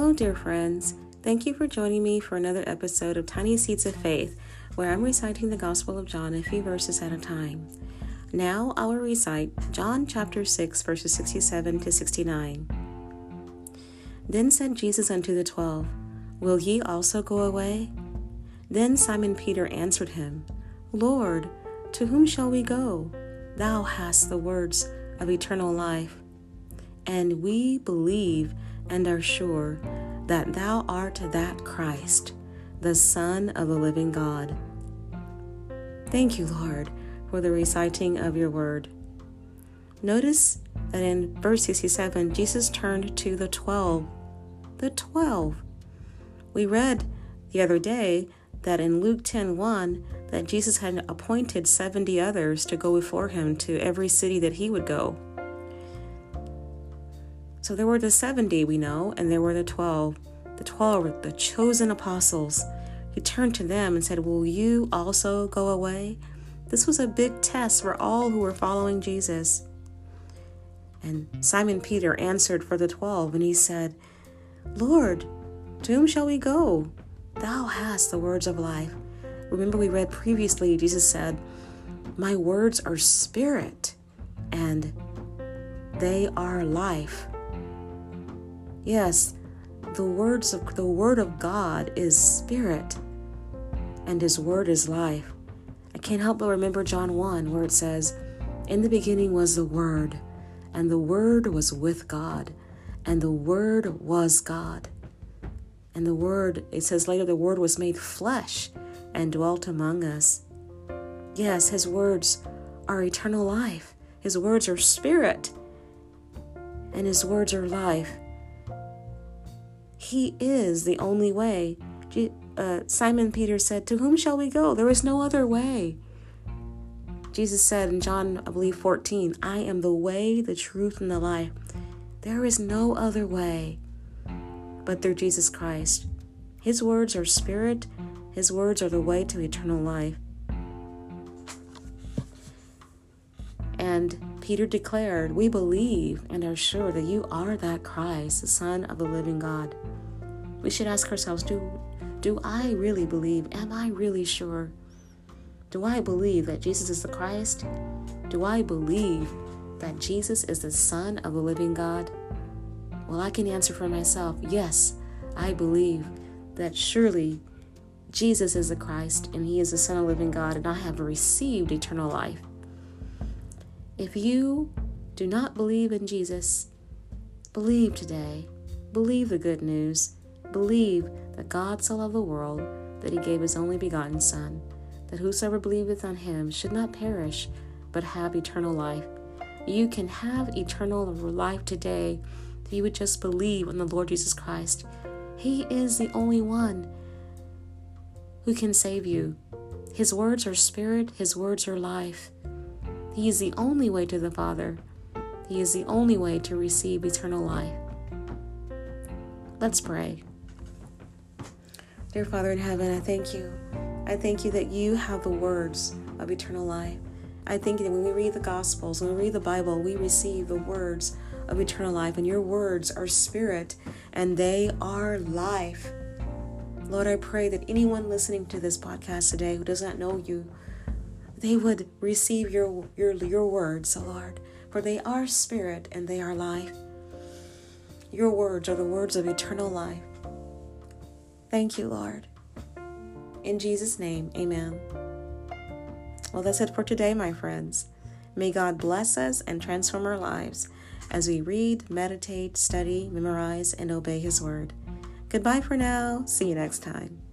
Hello, dear friends. Thank you for joining me for another episode of Tiny Seeds of Faith, where I'm reciting the Gospel of John a few verses at a time. Now I will recite John chapter 6, verses 67 to 69. Then said Jesus unto the twelve, Will ye also go away? Then Simon Peter answered him, Lord, to whom shall we go? Thou hast the words of eternal life. And we believe and are sure that thou art that Christ, the Son of the living God. Thank you, Lord, for the reciting of your word. Notice that in verse 67, Jesus turned to the twelve. The twelve. We read the other day that in Luke 10:1 that Jesus had appointed 70 others to go before him to every city that he would go. So there were the 70 we know and there were the 12. The 12 were the chosen apostles. He turned to them and said, "Will you also go away?" This was a big test for all who were following Jesus. And Simon Peter answered for the 12 and he said, "Lord, to whom shall we go? Thou hast the words of life. Remember, we read previously, Jesus said, My words are spirit and they are life. Yes, the words of the word of God is spirit and his word is life. I can't help but remember John 1 where it says, In the beginning was the word, and the word was with God, and the word was God. And the Word, it says later, the Word was made flesh and dwelt among us. Yes, His words are eternal life. His words are spirit, and His words are life. He is the only way. Uh, Simon Peter said, To whom shall we go? There is no other way. Jesus said in John, I believe 14, I am the way, the truth, and the life. There is no other way but through Jesus Christ. His words are spirit, His words are the way to eternal life. And Peter declared, We believe and are sure that you are that Christ, the Son of the living God. We should ask ourselves, do, do I really believe? Am I really sure? Do I believe that Jesus is the Christ? Do I believe that Jesus is the Son of the living God? Well, I can answer for myself yes, I believe that surely Jesus is the Christ and He is the Son of the living God, and I have received eternal life. If you do not believe in Jesus, believe today. Believe the good news. Believe that God so loved the world that He gave His only begotten Son, that whosoever believeth on Him should not perish, but have eternal life. You can have eternal life today if you would just believe in the Lord Jesus Christ. He is the only one who can save you. His words are spirit, His words are life. He is the only way to the Father. He is the only way to receive eternal life. Let's pray. Dear Father in heaven, I thank you. I thank you that you have the words of eternal life. I thank you that when we read the Gospels, when we read the Bible, we receive the words of eternal life, and your words are spirit and they are life. Lord, I pray that anyone listening to this podcast today who does not know you, they would receive your your your words, oh Lord, for they are spirit and they are life. Your words are the words of eternal life. Thank you, Lord. In Jesus' name, amen. Well, that's it for today, my friends. May God bless us and transform our lives as we read, meditate, study, memorize, and obey His Word. Goodbye for now. See you next time.